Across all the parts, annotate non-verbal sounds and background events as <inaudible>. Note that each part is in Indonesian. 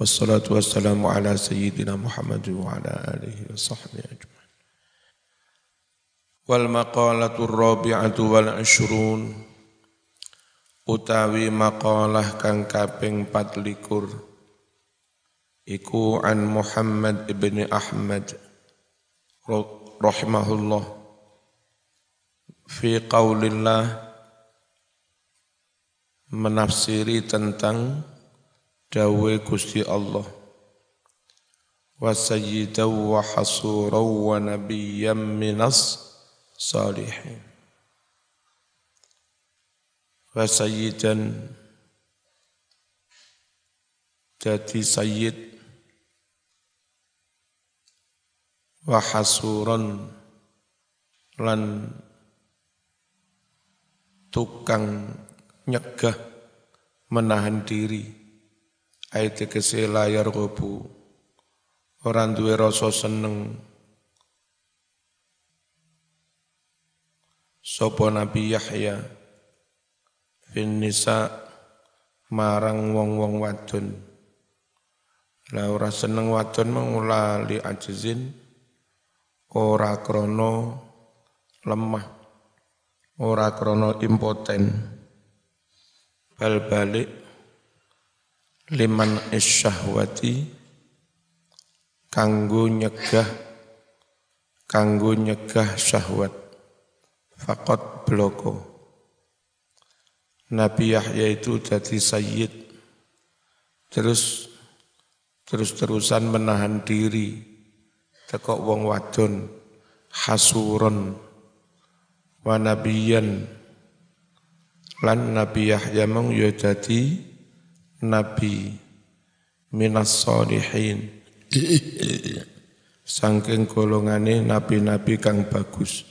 والصلاة والسلام على سيدنا محمد وعلى آله وصحبه أجمعين والمقالة الرابعة والعشرون utawi maqalah kang kaping 24 iku an Muhammad ibn Ahmad rahimahullah fi qaulillah menafsiri tentang dawe Gusti Allah. Wa sayyidan wa hasuran wa nabiyyan minas salihin. Wa sayyidan. Jadi sayyid. Wa hasuran. Lan tukang nyegah menahan diri Ayat tegese layar gobu orang duwe rasa seneng. Sopo Nabi Yahya? Bin nisa marang wong-wong wadon. La ora seneng wadon mengulali ajizin. Ora krono lemah. Ora krono impoten. Bal balik liman isyahwati kanggo nyegah kanggo nyegah syahwat. Fakot bloko. Nabi Yahya itu jadi sayyid. Terus terus-terusan menahan diri. Tekok wong wadon hasuron wa nabiyan lan Nabi Yahya mung ya nabi minas solihin sangking golongane nabi-nabi kang bagus.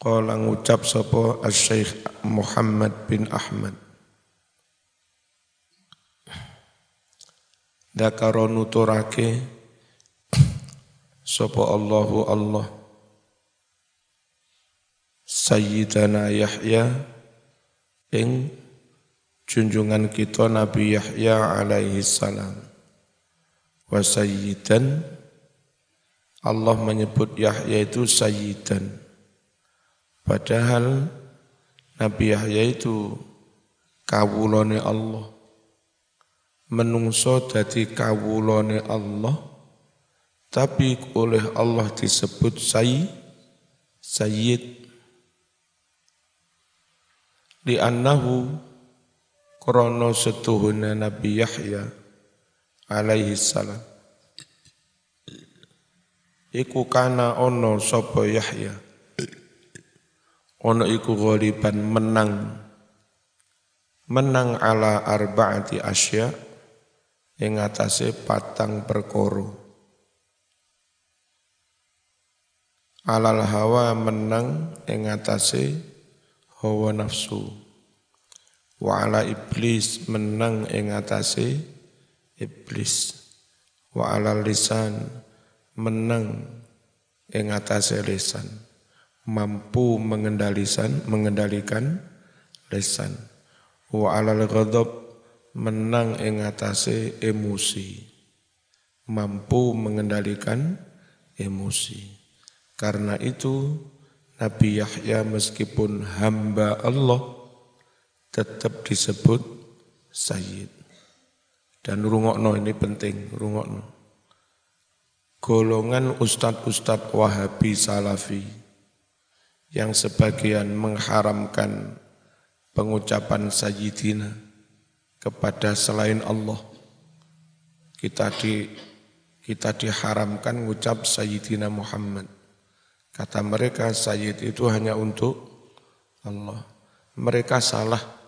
Kala ngucap sapa Asy-Syaikh Muhammad bin Ahmad. Dakaro nuturake sapa Allahu Allah. Sayyidana Yahya ing junjungan kita Nabi Yahya alaihi salam. Wa sayyidan. Allah menyebut Yahya itu sayyidan. Padahal Nabi Yahya itu kawulane Allah. Menungso dadi kawulane Allah tapi oleh Allah disebut sayyid sayyid. Di annahu krono setuhuna Nabi Yahya alaihi salam. Iku kana ono sapa Yahya? Ono iku ghaliban menang. Menang ala arbaati asya ing atase patang perkoro alal hawa menang ing atase hawa nafsu wa ala iblis menang ing atase iblis. Wa ala lisan menang ing atase lisan. Mampu mengendalikan mengendalikan lisan. Wa ala ghadab menang ing atase emosi. Mampu mengendalikan emosi. Karena itu Nabi Yahya meskipun hamba Allah tetap disebut sayyid. Dan rungokno ini penting, rungokno. Golongan ustadz-ustadz wahabi salafi yang sebagian mengharamkan pengucapan sayyidina kepada selain Allah. Kita di kita diharamkan mengucap sayyidina Muhammad. Kata mereka sayyid itu hanya untuk Allah. Mereka salah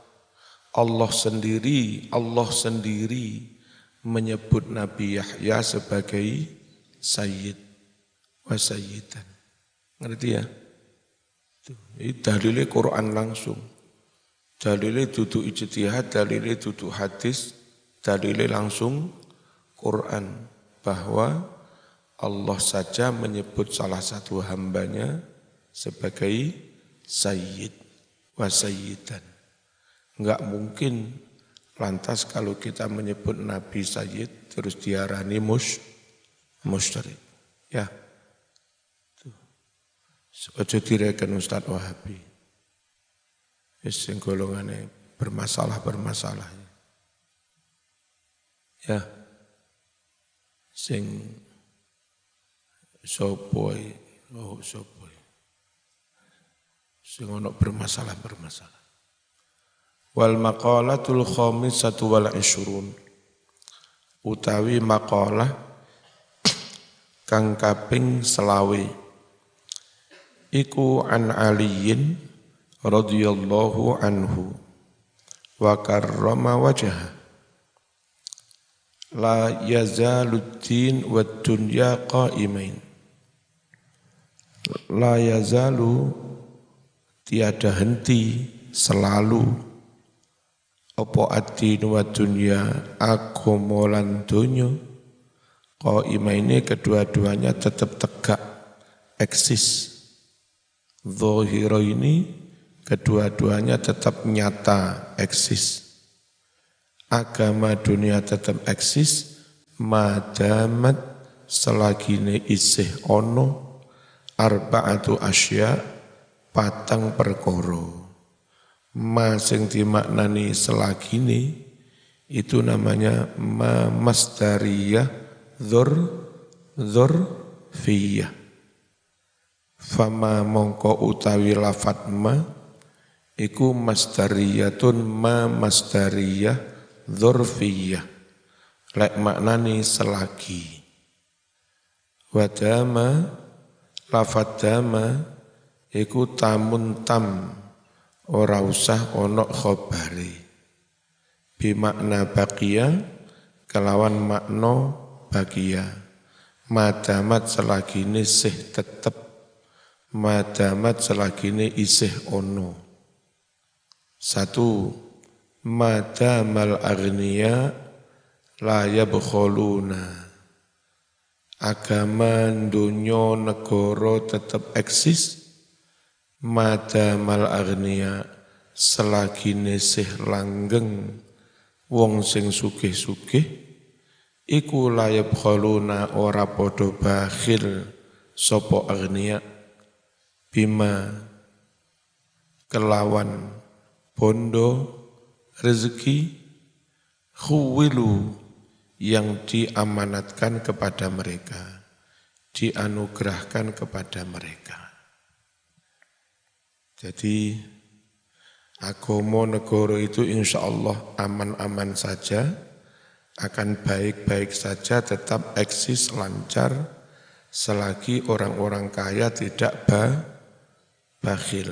Allah sendiri, Allah sendiri menyebut Nabi Yahya sebagai sayyid wa sayyidan. Ngerti ya? Ini dalilnya Quran langsung. Dalilnya duduk ijtihad, dalilnya duduk hadis, dalilnya langsung Quran. Bahwa Allah saja menyebut salah satu hambanya sebagai sayyid wa sayyidan. Enggak mungkin lantas kalau kita menyebut Nabi Sayyid terus diarani mus, musyrik. Ya. Ojo direken Ustaz Wahabi. Wis sing golongane bermasalah-bermasalah. Ya. Sing sopoi, oh sopoi. Sing ono bermasalah-bermasalah. Wal maqalatul khamisatu wal ishrun. Utawi maqalah kang kaping selawe. Iku an aliyin radhiyallahu anhu wa karrama wajah. La yazaluddin wa dunya qaimain. La yazalu tiada henti selalu apa adi wa dunya? Agama lan donya. Ini kedua-duanya tetap tegak eksis. Zohiro ini kedua-duanya tetap nyata eksis. Agama dunia tetap eksis madamat selagi ini isih ono arba'atu asya patang perkoro ma sing dimaknani selagini itu namanya ma masdariyah dzur dzurfiyah fama mongko utawi lafat ma iku masdariyatun ma masdariyah dzurfiyah lek maknani selagi. Wadama lafat dama iku tamun tam ora usah ono khobari bimakna bakia kelawan makno bakia. Madamat selagi ini sih tetep. Madamat selagi ini isih ono. Satu madamal agniya la yabkhuluna agama dunia negara tetap eksis Mada mal agnia selagi nesih langgeng wong sing sugih-sugih iku layab khaluna ora podo bakhil sopo agnia. Bima kelawan bondo rezeki khuwilu yang diamanatkan kepada mereka dianugerahkan kepada mereka jadi agama negara itu insya Allah aman-aman saja, akan baik-baik saja, tetap eksis lancar, selagi orang-orang kaya tidak bah, bakhil.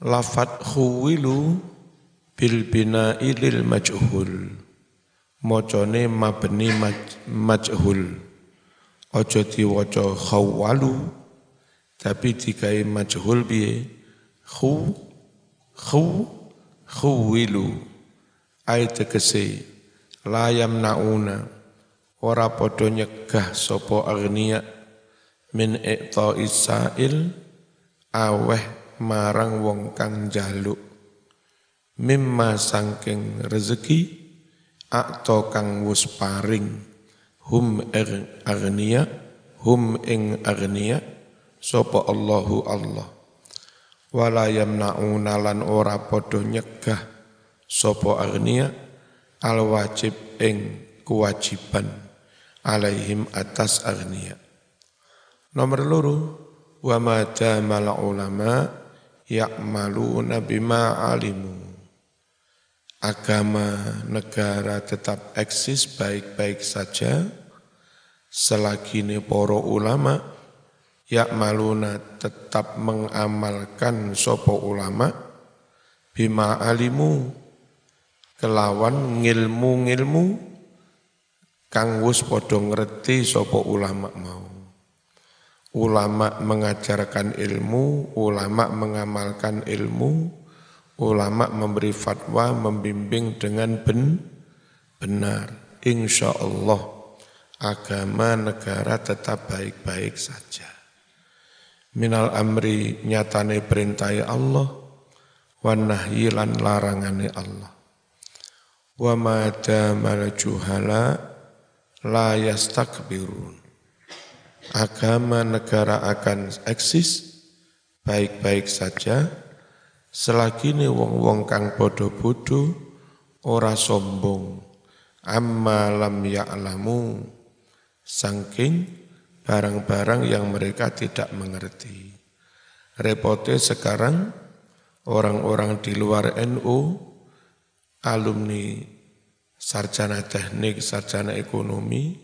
Lafat khuwilu bil bina'i lil majhul. Mocone mabni majhul. Ojo diwaca khawalu tapi dikai majhul biye khu khu khuwilu. Ay tegese layam nauna ora padha nyegah sapa agniya min iqta isail aweh marang wong kang jaluk mimma sangking rezeki akto kang wus paring. Hum agniya hum ing agniya sapa Allahu Allah. Wala yamnauna lan ora padha nyegah sapa agnia al wajib ing kewajiban alaihim atas agnia nomor loro wa ma jamal ulama ya'maluna bima alimu. Agama negara tetap eksis baik-baik saja selagi ini para ulama Ya maluna tetap mengamalkan sopo ulama bima alimu kelawan ngilmu-ngilmu kang wis padha ngerti sapa ulama mau. Ulama mengajarkan ilmu ulama mengamalkan ilmu ulama memberi fatwa membimbing dengan ben, benar. Insya Allah agama negara tetap baik-baik saja minal amri nyatane perintai Allah wa nahyi lan larangane Allah. Wa ma juhala la yastakbirun. Agama negara akan eksis baik-baik saja. Selagi ini wong-wong kang bodoh-bodoh ora sombong. Amma lam ya'lamu. Saking barang-barang yang mereka tidak mengerti. Repotnya sekarang orang-orang di luar NU, alumni sarjana teknik, sarjana ekonomi,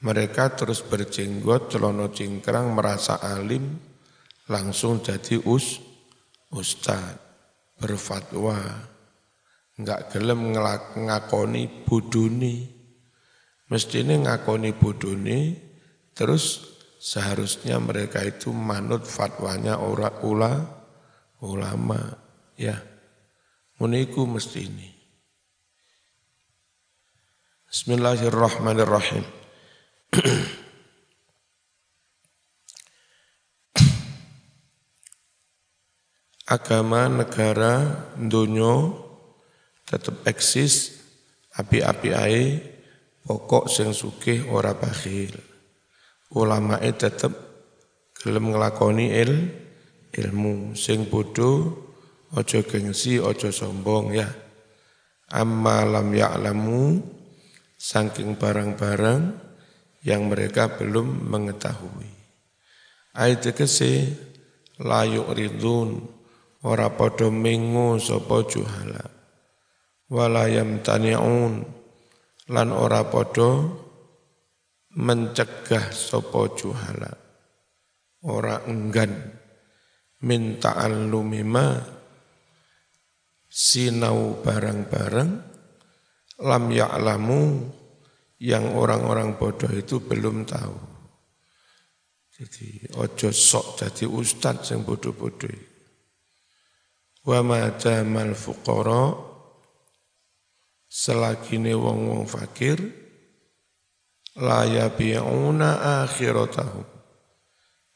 mereka terus berjenggot, celono cingkrang, merasa alim, langsung jadi us, ustad, berfatwa, nggak gelem ngakoni buduni. Mestinya ngakoni buduni, Terus seharusnya mereka itu manut fatwanya orang ula, ulama. Ya, muniku mesti ini. Bismillahirrahmanirrahim. <clears throat> Agama, negara, dunia tetap eksis, api-api ae, pokok sing sugih ora bakhil ulamae tetep gelem nglakoni il ilmu. Sing bodho aja gengsi aja sombong ya. Amma lam ya'lamu saking barang-barang yang mereka belum mengetahui. Ayat kese layuk ridun ora padha mengo sapa juhala. Wala yamtani'un lan ora padha mencegah sopo juhala ora enggan minta alumima sinau barang-barang lam ya'lamu yang orang-orang bodoh itu belum tahu. Jadi ojo sok jadi ustad yang bodoh-bodoh. Wa ma jamal fuqara selagi wong-wong fakir la yabi'una akhiratahum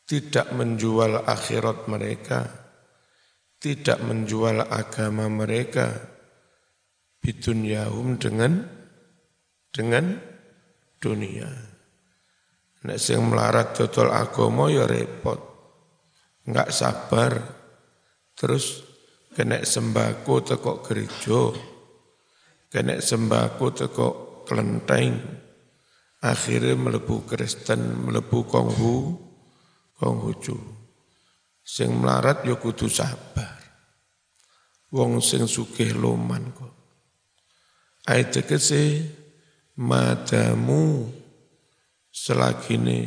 tidak menjual akhirat mereka. Tidak menjual agama mereka. Bidunyahum dengan dengan dunia. Nek sing melarat dodol agama ya repot. Enggak sabar. Terus kena sembako teko gereja. Kena sembako teko kelenteng akhirnya melebu Kristen, melebu Konghu, Konghucu. Sing melarat ya kudu sabar. Wong sing sugih loman kok. Ayat tegese madamu selagi ini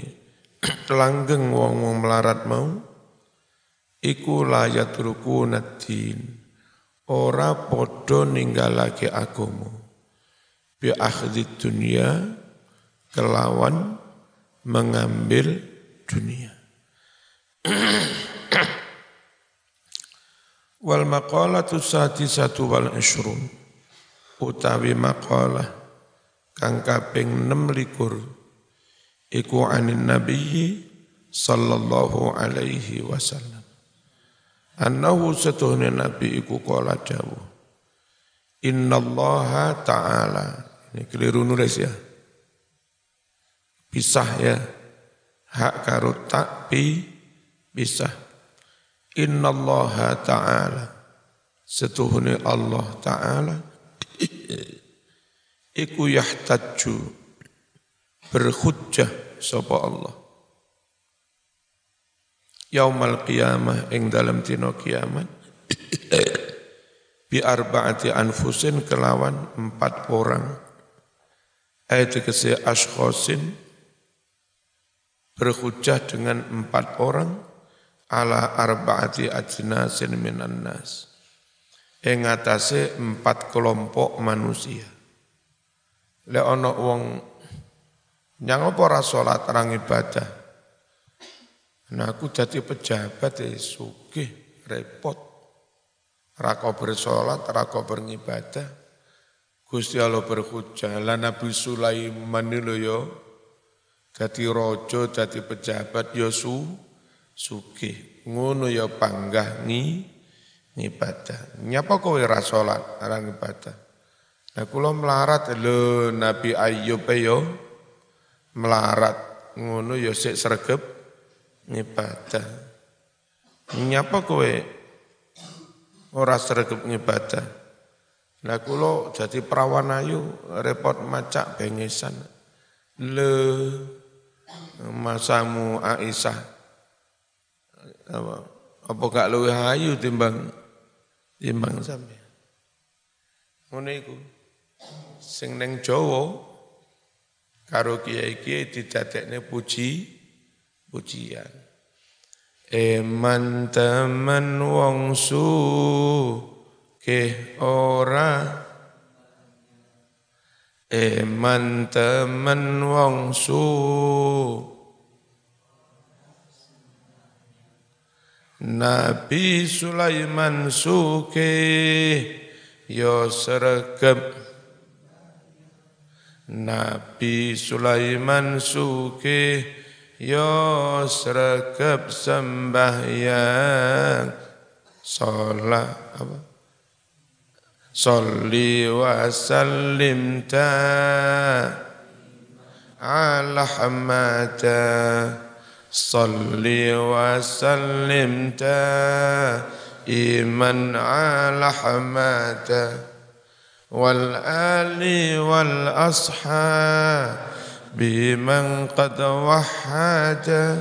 <clears throat> langgeng wong-wong melarat mau iku layat ruku nadin ora podo ninggalake agama bi akhdi dunia kelawan mengambil dunia. wal maqalatu satu wal ishrun. Utawi maqalah kang kaping 6 likur iku anin nabiyyi sallallahu alaihi wasallam. Annahu satuhna nabi iku kala dawuh innallaha ta'ala. Ini keliru nulis ya pisah ya. Hak karo tak pi pisah. Innallaha ta'ala. Setuhune Allah ta'ala. <laughs> Iku yahtaju. Berhujjah sapa Allah. Yaumal qiyamah ing dalam dina kiamat. <coughs> Bi arbaati anfusin kelawan empat orang. Ayat kese ashkhosin berhujah dengan empat orang ala arbaati ajnasin minan nas ing atase empat kelompok manusia. Le ana wong nyang apa ora salat ibadah. Nah aku jadi pejabat ya sugih repot. Rako bersolat, rako beribadah. Gusti Allah berhujah. Lah Nabi Sulaiman ini yo jadi rojo, jadi pejabat yo su, sugih. Ngono yo panggah ni ngibadah. Nyapa kowe ra salat, ora ngibadah. Nah kula melarat lho Nabi Ayub yo melarat ngono yo sik sregep ngibadah. Nyapa kowe ora sregep ngibadah. Nah kula jadi perawan ayu repot macak bengesan. Le masamu Aisyah apa apa gak luwih ayu timbang timbang sampe. Ngono iku. Sing ning Jawa karo kiai-kiai didadekne puji pujian. Eman temen wong su ke ora Eman temen wong su. Nabi Sulaiman suke yo sregep Nabi Sulaiman suke yo sregep sembahyang. Salat apa صل وسلم على حماتا صل وسلم إيماً على حماتا والآل والأصحاب بمن قد وحد.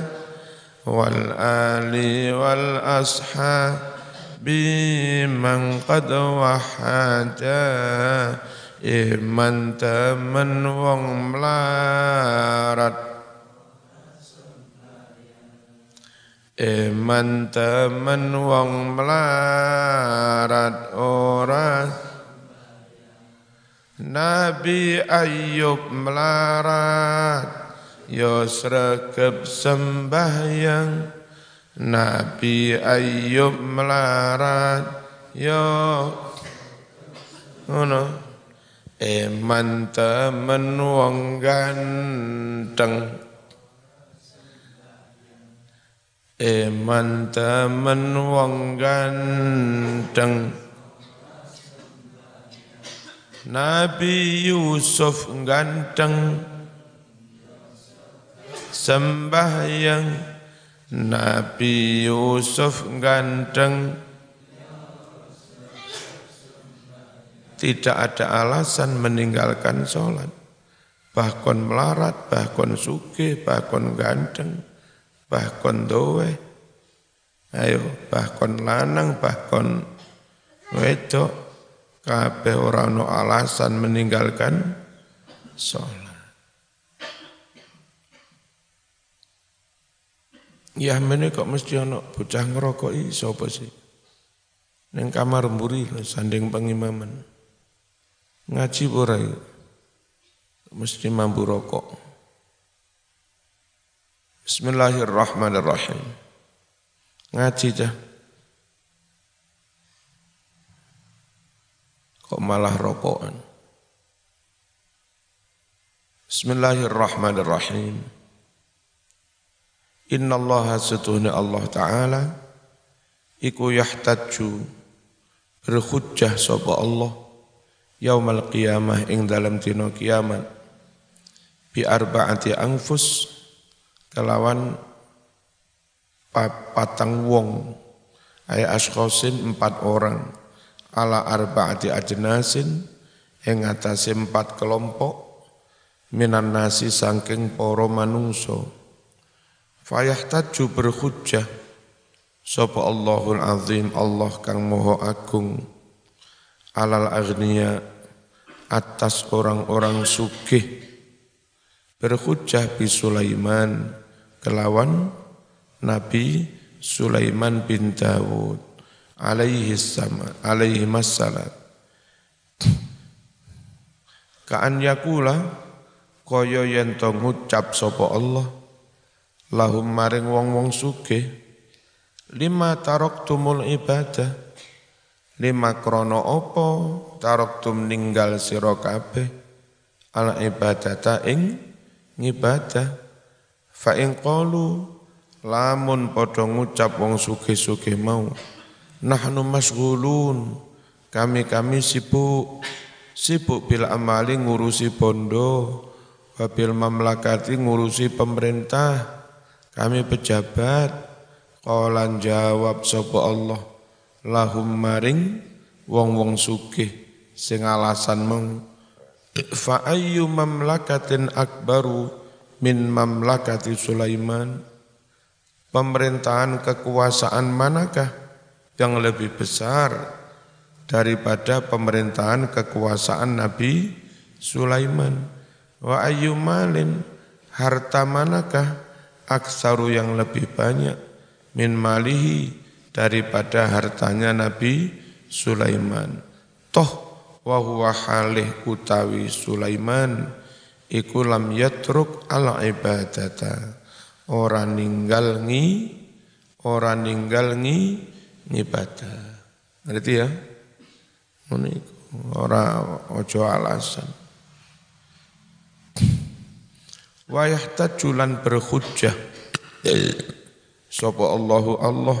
والآل والأصحاب بمن قد وحد إمن تمن وملارت Eman temen wong melarat ora Nabi Ayub melarat Yo sregep sembahyang Nabi Ayub melarat Yo. Ngono. Eman temen wong ganteng Eman temen wong ganteng Nabi Yusuf ganteng Sembahyang Nabi Yusuf ganteng Tidak ada alasan meninggalkan sholat. Bahkan melarat, bahkan suge, bahkan ganteng bahkon dowe ayo bahkon lanang bahkon wedok. Kabeh ora ono alasan meninggalkan sholat Ya mene kok mesti ono bocah ngerokoki sapa sih? Ning kamar mburi sanding pengimaman. Ngaji ora Mesti mampu rokok. Bismillahirrahmanirrahim. Ngaji dah. Kok malah rokokan. Bismillahirrahmanirrahim. Allah setuhni Allah Ta'ala. Iku yahtaju Berhujjah sapa Allah Yaumal qiyamah ing dalam dino kiamat. Bi arba'ati anfus kelawan patang wong ay askosin empat orang ala arba'ati ajnasin yang atase empat kelompok minan nasi sangking poro manungso fayah taju berhujjah. Sapa Allahul azim Allah kang moho agung. Alal agniya atas orang-orang sugih. Berhujjah bi Sulaiman kelawan Nabi Sulaiman bin Dawud alaihi sama alaihi masalat Ka'an yakula kaya yen ngucap sapa Allah lahum maring wong-wong sugih. Lima taraktumul ibadah. Lima krono opo taraktum ninggal sira kabeh. Ala ibadata ing ngibadah. Fa ing qalu lamun padha ngucap wong sugih-sugih mau nahnu masghulun kami-kami sibuk. Sibuk bil amali ngurusi bondo, wabil mamlakati ngurusi pemerintah, kami pejabat, kolan jawab sopo Allah, lahum maring wong-wong sugih sing alasan meng fa ayyu mamlakatin akbaru min mamlakati Sulaiman pemerintahan kekuasaan manakah yang lebih besar daripada pemerintahan kekuasaan Nabi Sulaiman. Wa ayyumalin harta manakah aksaru yang lebih banyak min malihi daripada hartanya Nabi Sulaiman. Toh wa huwa halih utawi Sulaiman iku lam yatruk ala ibadata. Orang ninggal ngi, orang ninggal ngi ngibadah. Ngerti ya? Ngono iku. Ora aja alasan. Wa yahtajulan berhujjah. Sapa Allahu Allah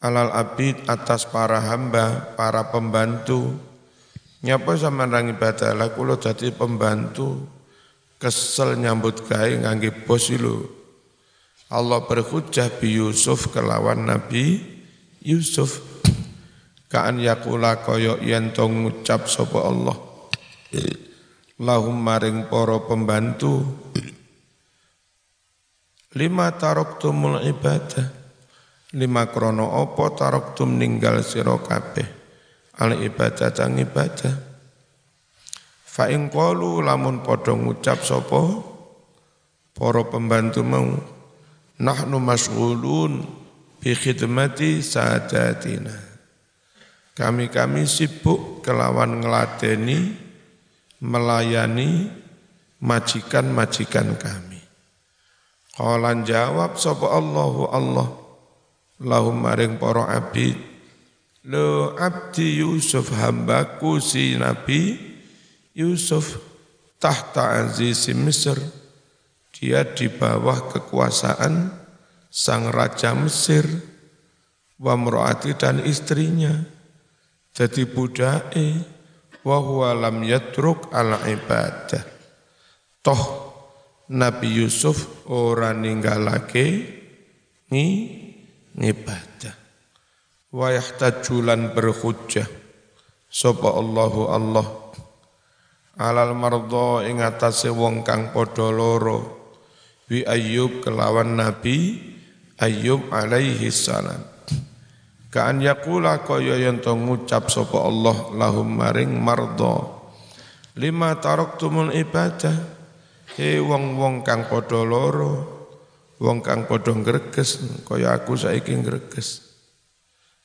alal abid atas para hamba, para pembantu. Nyapa sama ibadah lah kula dadi pembantu kesel nyambut gawe ngangge bos lho. Allah berhujjah bi Yusuf kelawan Nabi Yusuf Ka'an yakula kaya yen ngucap sapa Allah. Lahum maring para pembantu. Lima taroktumul ibadah. Lima krono opo taroktum ninggal sira kabeh. Al ibadah tang ibadah. Fa ing qalu lamun padha ngucap sapa para pembantu mau nahnu masghulun bi khidmati sadatina kami-kami sibuk kelawan ngeladeni, melayani majikan-majikan kami. Qalan jawab sapa Allahu Allah lahum maring para abid. Lo abdi Yusuf hambaku si Nabi Yusuf tahta aziz Mesir. Dia di bawah kekuasaan sang raja Mesir wa dan istrinya. Jadi budake wa huwa lam yatruk ala ibadah. Toh Nabi Yusuf ora ninggalake ni ngibadah. Wa yahtajulan berhujjah sapa Allahu Allah alal mardo ing atase wong kang padha loro wi Ayyub kelawan Nabi Ayyub alaihi salam Ka'an yakula kaya yang to ngucap sapa Allah lahum maring mardo. Lima taraktumul ibadah. He wong-wong kang padha loro, wong kang padha greges kaya aku saiki greges.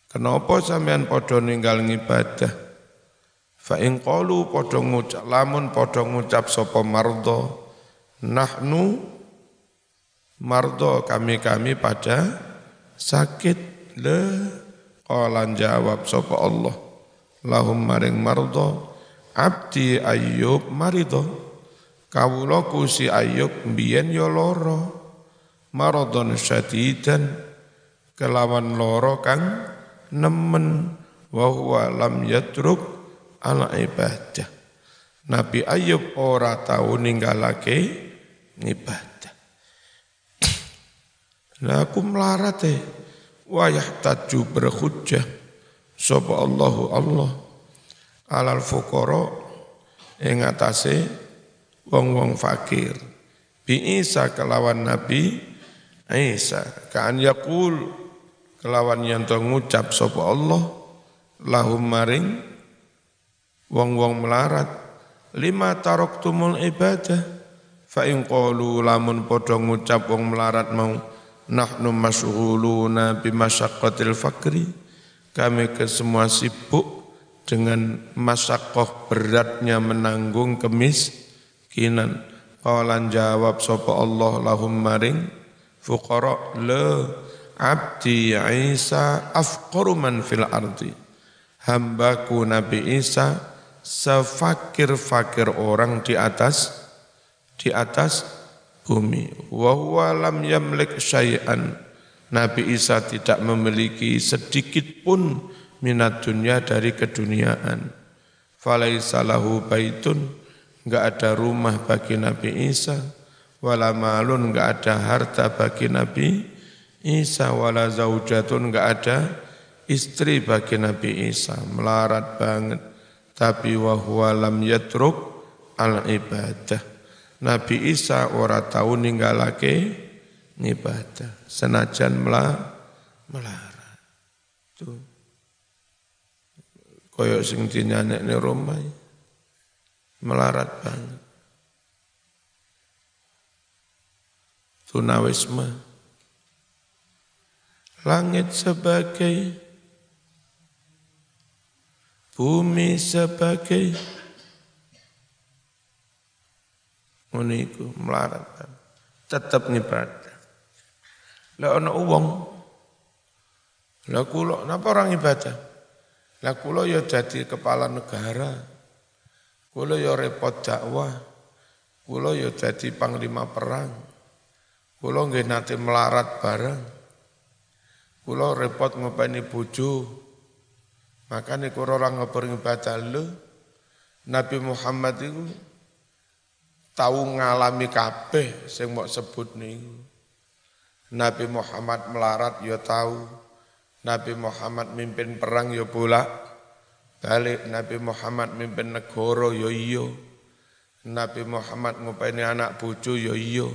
Kenapa sampean padha ninggal ngibadah? Fa in qalu padha ngucap lamun padha ngucap sapa mardo. Nahnu mardo kami-kami pada sakit le Qalan jawab sapa Allah lahum maring mardo abdi ayyub marido kawula si ayyub mbiyen ya lara maradon syadidan kelawan loro kang nemen wa huwa lam yatruk ala ibadah. Nabi Ayub ora tau ninggalake ibadah. Lah aku melarat eh wa yahtaju berhujjah. Sapa Allahu Allah. Alal fuqara ing atase wong-wong fakir. Bi Isa kelawan Nabi Isa. Kan yaqul. Kelawan yang ngucap sapa Allah. Lahum maring wong-wong melarat. Lima taraktumul ibadah. Fa in qalu lamun padha ngucap wong melarat mau nahnu mas'uluna bimasyaqqatil fakri kami ke semua sibuk dengan masakoh beratnya menanggung kemiskinan. Qalan jawab sapa Allah lahum maring fuqara le abdi Isa afqaru fil ardi. Hambaku Nabi Isa sefakir-fakir orang di atas di atas bumi. Wa huwa lam yamlik syai'an. Nabi Isa tidak memiliki sedikit pun minat dunia dari keduniaan. Falaisa lahu baitun enggak ada rumah bagi Nabi Isa, wala malun enggak ada harta bagi Nabi Isa, wala zaujatun enggak ada istri bagi Nabi Isa, melarat banget. Tapi wahwa lam yatruk al ibadah. Nabi Isa ora tahu ninggalake ibadah, senajan melarat. Tuh. Koyok sing dinyanekne Roma melarat banget. Tunawisme. Langit sebagai bumi sebagai uniku melarat banget. Tetap ibadah. Lah ana wong lah kula napa orang ibadah? Lah kula ya jadi kepala negara. Kula ya repot dakwah. Kula ya jadi panglima perang. Kula nggih nate melarat bareng. Kula repot ngopeni bojo. Makanya kula ora ngepering ibadah lho. Nabi Muhammad itu tahu ngalami kabeh sing mau sebut niku. Nabi Muhammad melarat ya tahu. Nabi Muhammad mimpin perang ya bolak Balik Nabi Muhammad mimpin negara ya iya. Nabi Muhammad ngupeni anak bojo ya iya.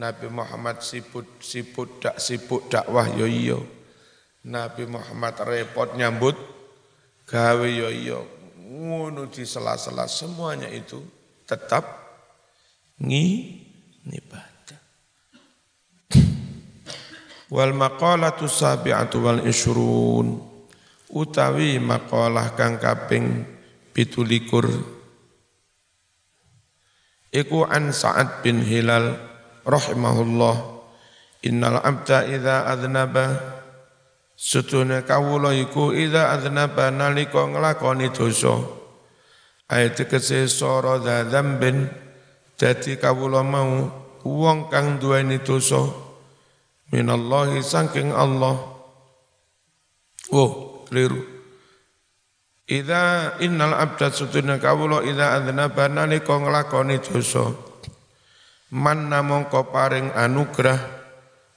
Nabi Muhammad sibuk sibuk dak sibuk dakwah ya iya. Nabi Muhammad repot nyambut gawe ya iya. Ngono di sela-sela semuanya itu tetap ngi ibadah. Wal maqalatu sabi'atu wal ishrun. Utawi makalah kang kaping pitulikur. Iku an Sa'ad bin Hilal rahimahullah. Innal abda idza adnaba. Sutune kawula iku idza adnaba nalika nglakoni dosa. Ayat kese sora dzambin dadi kawula mau wong kang duweni dosa minallahi saking Allah. Oh keliru. Idza innal abda sutuna kawula idza adznaba nalika nglakoni dosa. Man namangka paring anugrah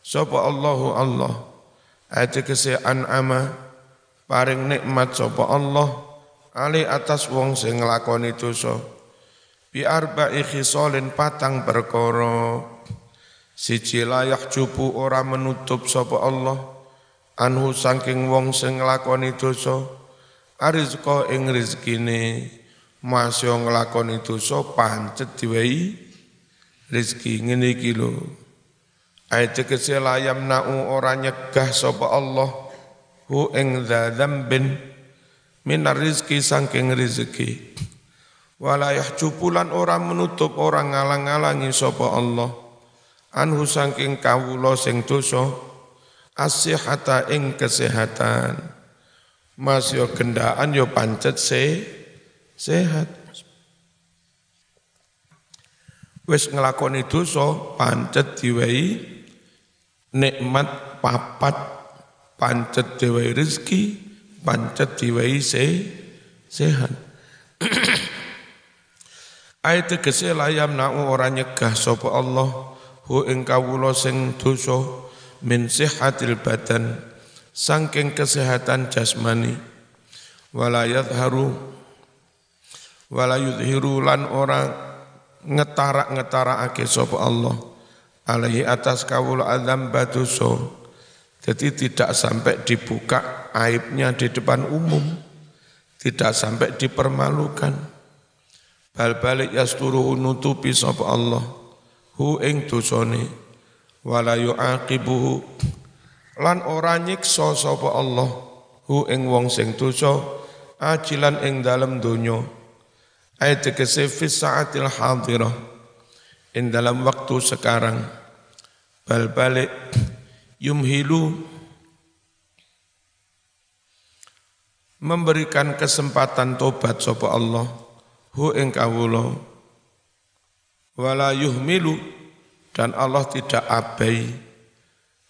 sapa Allahu Allah? Ayat kese an'ama paring nikmat sapa Allah ali atas wong sing nglakoni dosa bi arba'i khisalin patang perkara. Siji layak jubu ora menutup sapa Allah. Anhu saking wong sing nglakoni dosa. Arizqa ing rezekine masya nglakoni dosa pancet diwehi rezeki ngene iki lho. Ayat kese layam na'u ora nyegah sapa Allah hu ing dzambin minar rizki saking rezeki wala yahjubulan ora menutup orang ngalang-alangi sapa Allah. Anhu saking kawula sing dosa asihata ing kesehatan. Mas yo gendaan yo pancet se sehat. Wis nglakoni dosa pancet diwehi nikmat papat pancet diwehi rezeki pancet diwehi se sehat <clears throat> Ayat tegese layam na'u ora nyegah sapa Allah hu ing kawula sing dosa min sihatil badan sangking kesehatan jasmani. Wala yadharu wala yudhiru lan orang ngetarak-ngetarakake sapa Allah alaihi atas kawula adzam batuso jadi tidak sampai dibuka aibnya di depan umum tidak sampai dipermalukan bal balik yasturuhu nutupi sapa Allah. Hu ing dosane. Wala yu'aqibuhu. Lan ora nyiksa sapa Allah. Hu ing wong sing dosa ajilan ing dalem donya. Ayat tegese fi saatil hadirah. Ing dalam waktu sekarang. Bal balik yumhilu. Memberikan kesempatan tobat sapa Allah hu ing kawula. Wala yuhmilu dan Allah tidak abai.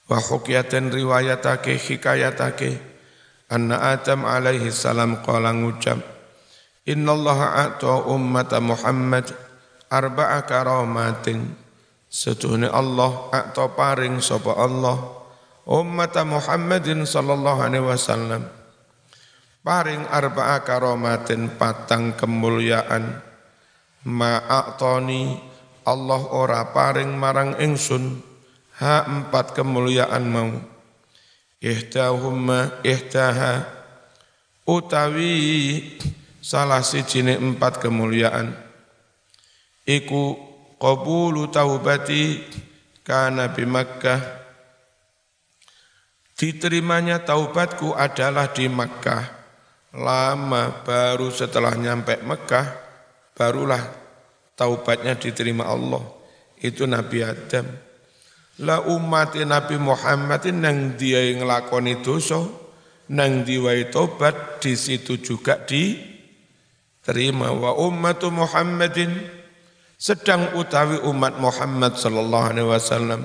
Wa hukiyatan riwayatake hikayatake. Anna Adam alaihi salam qala ngucap innallaha ata ummata Muhammad arba'a karamatin. Setuhne Allah ata paring sapa Allah ummata Muhammadin sallallahu alaihi wasallam paring arba'a karamatin patang kemuliaan. Ma'atoni Allah ora paring marang ingsun. Ha empat kemuliaan mau. Ihtahumma ihtaha utawi salah sijine empat kemuliaan. Iku qabulu taubati kana bi Makkah. Diterimanya taubatku adalah di Makkah lama baru setelah nyampe Mekah barulah taubatnya diterima Allah. Itu Nabi Adam. La umat Nabi Muhammad nang dia yang ngelakoni dosa, nang diwai tobat di situ juga diterima. Wa ummatu Muhammadin sedang utawi umat Muhammad sallallahu alaihi wasallam.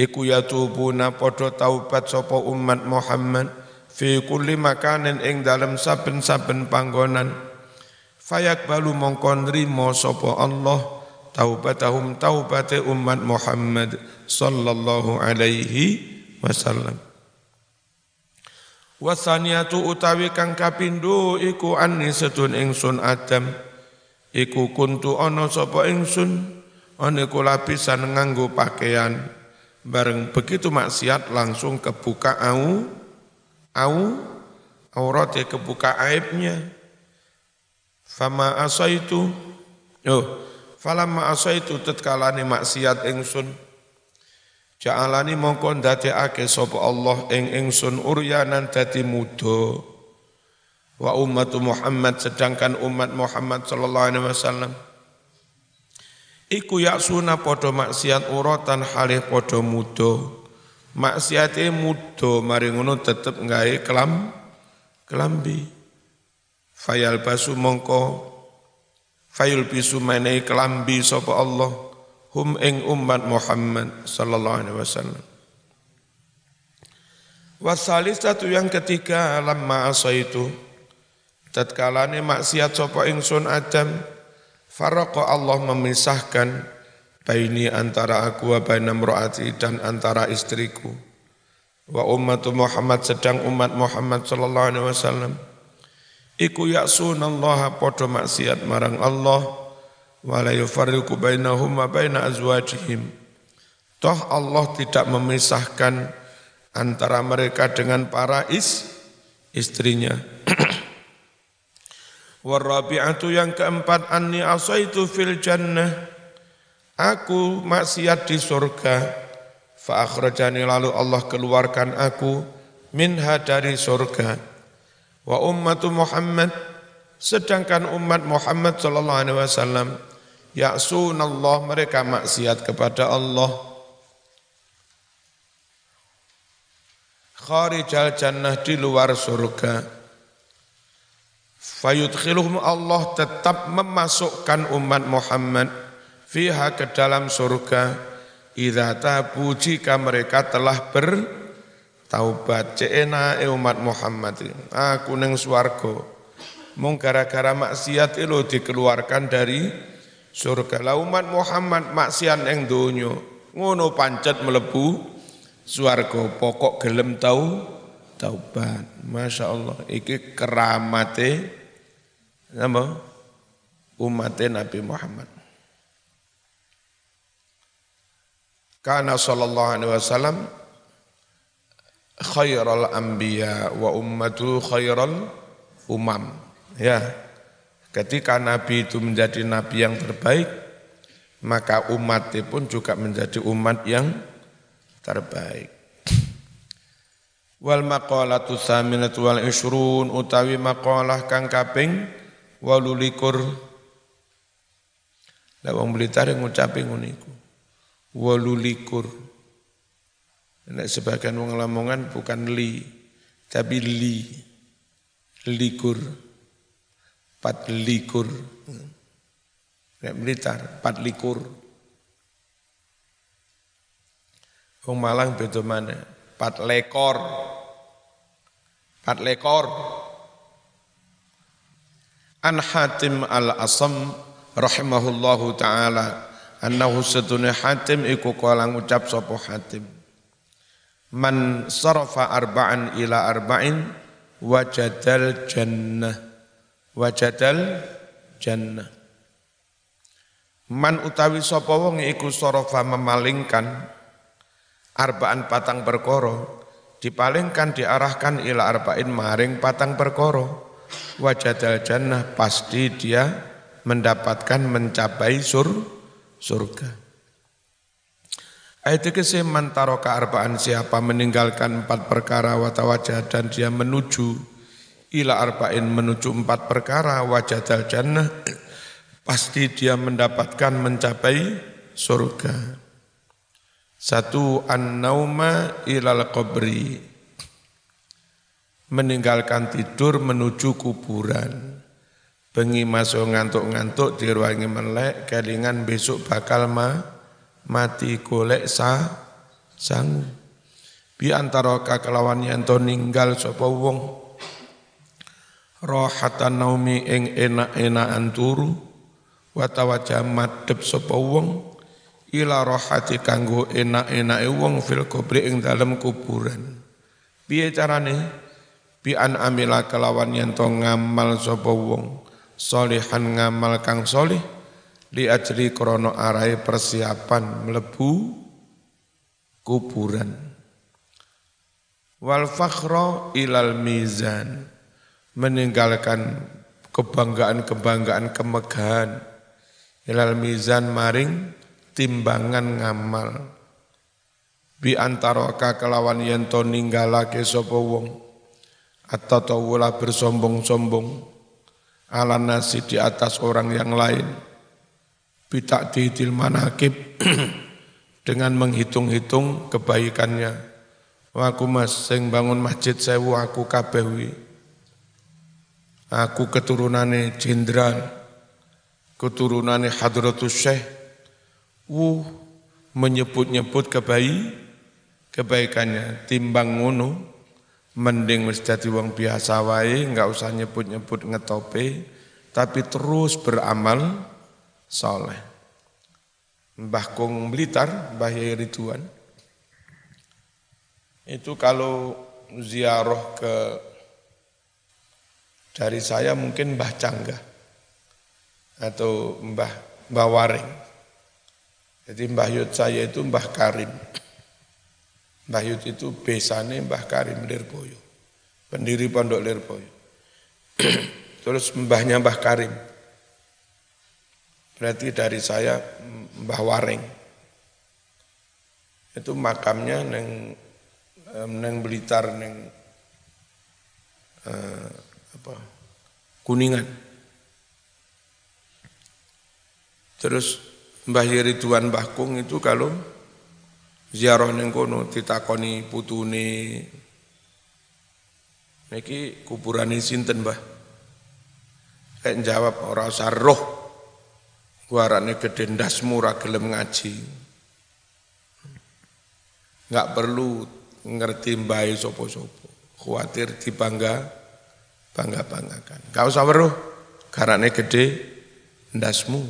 Iku yatubuna padha taubat sapa umat Muhammad fi kulli makanin ing dalam saben-saben panggonan. Fayak balu mongkon nrimo sapa Allah taubatahum taubate umat Muhammad sallallahu alaihi wasallam. Wasaniatu utawi kang kapindo iku anni sedun ingsun Adam. Iku kuntu ana sapa ingsun ana kula pisan nganggo pakaian. Bareng begitu maksiat langsung kebuka au au auratnya kebuka aibnya. Fama asaitu oh Falamma asaitu tetkalane maksiat ingsun. Ja'alani mongko ndadekake sapa Allah ing ingsun uryanan dadi muda. Wa umat Muhammad sedangkan umat Muhammad sallallahu alaihi wasallam. Iku yaksuna padha maksiat uratan halih padha muda maksiate muda mari ngono tetep gawe kelam kelambi. Fayal basu mongko fayul bisu menai kelambi sapa Allah. Hum ing umat Muhammad sallallahu alaihi wasallam. Wasalisatu yang ketiga lamma asaitu. Tatkalane maksiat sapa ingsun Adam faraqa Allah memisahkan baini antara aku wa baina mraati dan antara istriku. Wa ummatu Muhammad sedang umat Muhammad sallallahu alaihi wasallam. Iku ya'sunallaha padha maksiat marang Allah. Wala yufarriqu bainahum wa baina azwajihim. Toh Allah tidak memisahkan antara mereka dengan para is istrinya. <clears throat> Warabi'atu yang keempat anni asaitu fil jannah aku maksiat di surga. Fa akhrajani lalu Allah keluarkan aku minha dari surga. Wa ummatu Muhammad sedangkan umat Muhammad sallallahu alaihi wasallam ya'sunallah mereka maksiat kepada Allah. Kharijal jannah di luar surga. Fayudkhiluhum Allah tetap memasukkan umat Muhammad fiha ke dalam surga idza tabu jika mereka telah ber taubat cena e umat Muhammad. Aku neng swarga. Mung gara-gara maksiat lo dikeluarkan dari surga. La umat Muhammad maksiat eng donya. Ngono pancet melebu swarga. Pokok gelem tau taubat. Masya Allah iki keramate apa umat Nabi Muhammad karena sallallahu alaihi wasallam khairal anbiya wa ummatu khairal umam. Ya. Ketika nabi itu menjadi nabi yang terbaik, maka umatnya pun juga menjadi umat yang terbaik. Wal maqalatu tsaminatu wal ishrun utawi maqalah kang kaping 18. Lah wong Blitar ngucapi ngono iku. 18. Nek sebagian wong Lamongan bukan li, tapi li. Likur. Pat likur. Nek Blitar, pat likur. Wong Malang beda mana? Pat lekor. Pat lekor. An Hatim al-Asam rahimahullahu taala annahu sedune Hatim iku kala ngucap sapa Hatim. Man sarafa arba'an ila arba'in wajadal jannah. Wajadal jannah. Man utawi sapa wong iku sarafa memalingkan arbaan patang perkoro dipalingkan diarahkan ila arba'in maring patang perkoro wajadal jannah pasti dia mendapatkan mencapai sur surga Ayat ke mantaro arbaan siapa meninggalkan empat perkara wajah dan dia menuju ila arba'in menuju empat perkara wajadal jannah pasti dia mendapatkan mencapai surga. Satu an-nauma ilal qabri. Meninggalkan tidur menuju kuburan. Bengi masuk ngantuk-ngantuk diruangi melek, kelingan besok bakal ma, mati golek sa sangu. Bi antara kakelawan yanto ninggal sapa wong rohatan naumi ing enak-enakan turu wa tawajjah madhep sapa wong ila rohati kanggo enak-enake wong fil kubri ing dalem kuburan. Piye carane? Bi an amila kelawan yen to ngamal sapa wong solihan ngamal kang solih li ajri krana arahe persiapan mlebu kuburan. Wal fakhra ilal mizan meninggalkan kebanggaan-kebanggaan kemegahan. Ilal mizan maring timbangan ngamal. Bi antara kelawan yen ninggalake sapa wong atau tawula bersombong-sombong ala nasi di atas orang yang lain. Bitak didil manakib <clears throat> dengan menghitung-hitung kebaikannya. Aku mas sing bangun masjid sewu aku kabeh aku keturunane jenderal keturunane hadratus syekh. Uh menyebut-nyebut kebaik kebaikannya timbang ngono mending wis dadi wong biasa wae enggak usah nyebut-nyebut ngetope tapi terus beramal soleh. Mbah Kong Blitar, Mbah Yai Ridwan. Itu kalau ziarah ke dari saya mungkin Mbah Canggah atau Mbah Mbah Waring. Jadi Mbah Yud saya itu Mbah Karim. Mbah Yud itu besane Mbah Karim Lirboyo. Pendiri Pondok Lirboyo. <clears throat> Terus mbahnya Mbah Karim. Berarti dari saya Mbah Wareng. Itu makamnya neng neng Blitar neng uh, apa Kuningan. Terus Mbah Ridwan Mbah Kung itu kalau ziarah ning kono ditakoni putune. Niki kuburane sinten Mbah? Kayak jawab ora usah roh. Guarane gede ndasmu ora gelem ngaji. Enggak perlu ngerti mbae sopo-sopo khawatir dibangga bangga-banggakan. Enggak usah weruh garane gede ndasmu.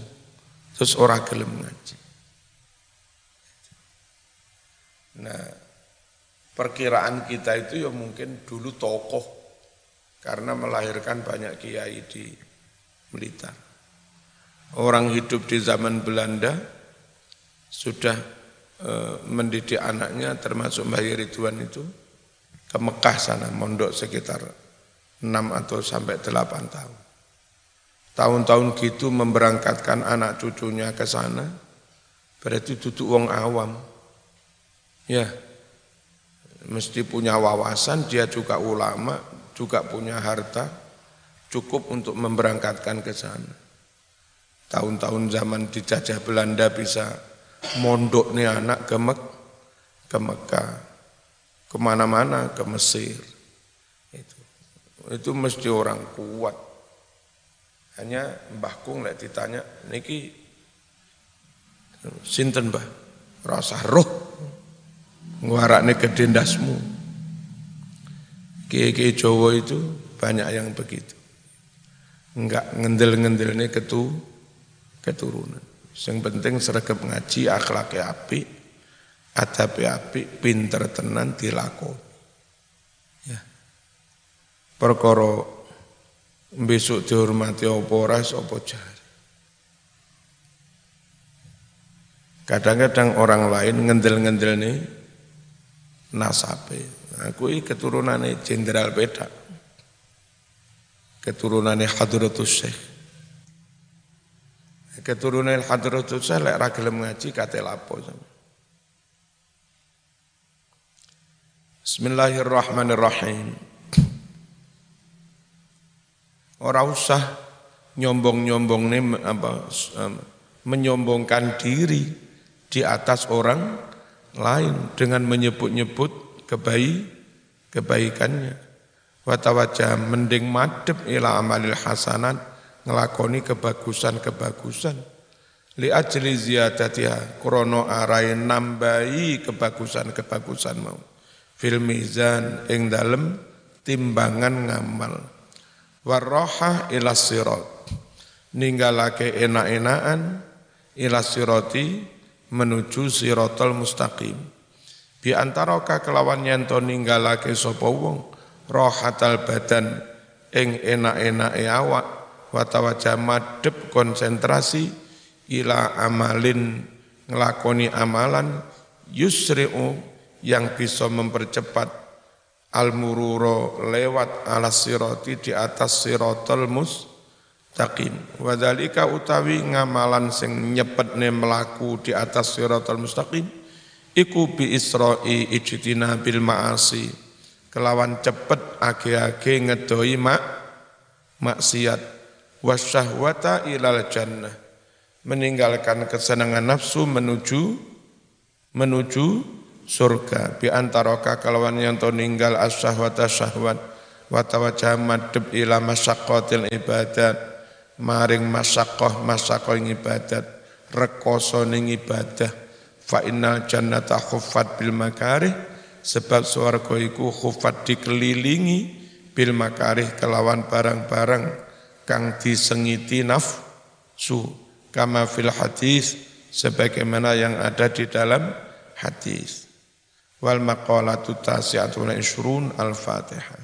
Terus ora gelem ngaji. Nah, perkiraan kita itu ya mungkin dulu tokoh karena melahirkan banyak kiai di Blitar. Orang hidup di zaman Belanda sudah e, mendidik anaknya termasuk Mbah Ridwan itu ke Mekah sana mondok sekitar 6 atau sampai 8 tahun. Tahun-tahun gitu memberangkatkan anak cucunya ke sana, berarti tutup wong awam. Ya, mesti punya wawasan, dia juga ulama, juga punya harta, cukup untuk memberangkatkan ke sana. Tahun-tahun zaman dijajah Belanda bisa mondok nih anak ke, Mek ke Mekah, ke mana-mana, ke Mesir. Itu, itu mesti orang kuat. Hanya Mbah Kung lah ditanya, niki sinten Mbah, rasa roh, nguarakne kedendasmu. Kiai-kiai Jawa itu banyak yang begitu. Enggak ngendel-ngendel ini ketu, keturunan. Yang penting seragam ngaji, akhlaknya api, adabnya api, pinter tenan dilakoni. Ya. Perkara besok dihormati apa ora apa jari. Kadang-kadang orang lain ngendel-ngendel nih nasabe. Aku ini keturunannya jenderal beda. Keturunannya Hadratus Syekh. Keturunan Hadratus Syekh lek ra gelem ngaji kate lapo Bismillahirrahmanirrahim. Ora usah nyombong-nyombong apa menyombongkan diri di atas orang lain dengan menyebut-nyebut kebaik kebaikannya. Watawajah mending madep ila amalil hasanat ngelakoni kebagusan-kebagusan. Li ajli ziyadatiha krono arai nambahi kebagusan-kebagusan mau. Fil mizan ing dalem timbangan ngamal. Warroha ila sirat. Ninggalake enak-enakan ila menuju sirotol mustaqim. Bi antara kelawan yanto ninggalake sapa wong rohatal badan ing enak-enake awak wa tawajjah madhep konsentrasi ila amalin ngelakoni amalan yusri'u yang bisa mempercepat al-mururo lewat ala siroti di atas sirotol mus mustaqim. Wadhalika utawi ngamalan sing nyepetne melaku di atas siratal mustaqim iku bi isra'i ijtina bil ma'asi. Kelawan cepet age-age ngedoi mak maksiat. Wasyahwata ilal jannah. Meninggalkan kesenangan nafsu menuju menuju surga. Bi antara kalawan yang to ninggal asyahwata syahwat. Wa tawajjah madhab ila masyaqqatil ibadat maring masakoh masakoh ibadat rekoso ning ibadah. Fa innal jannata khuffat bil makarih sebab swarga iku khuffat dikelilingi bil makarih kelawan barang-barang kang disengiti nafsu. Kama fil hadis sebagaimana yang ada di dalam hadis. Wal maqalatu tasi'atun isrun al-fatihah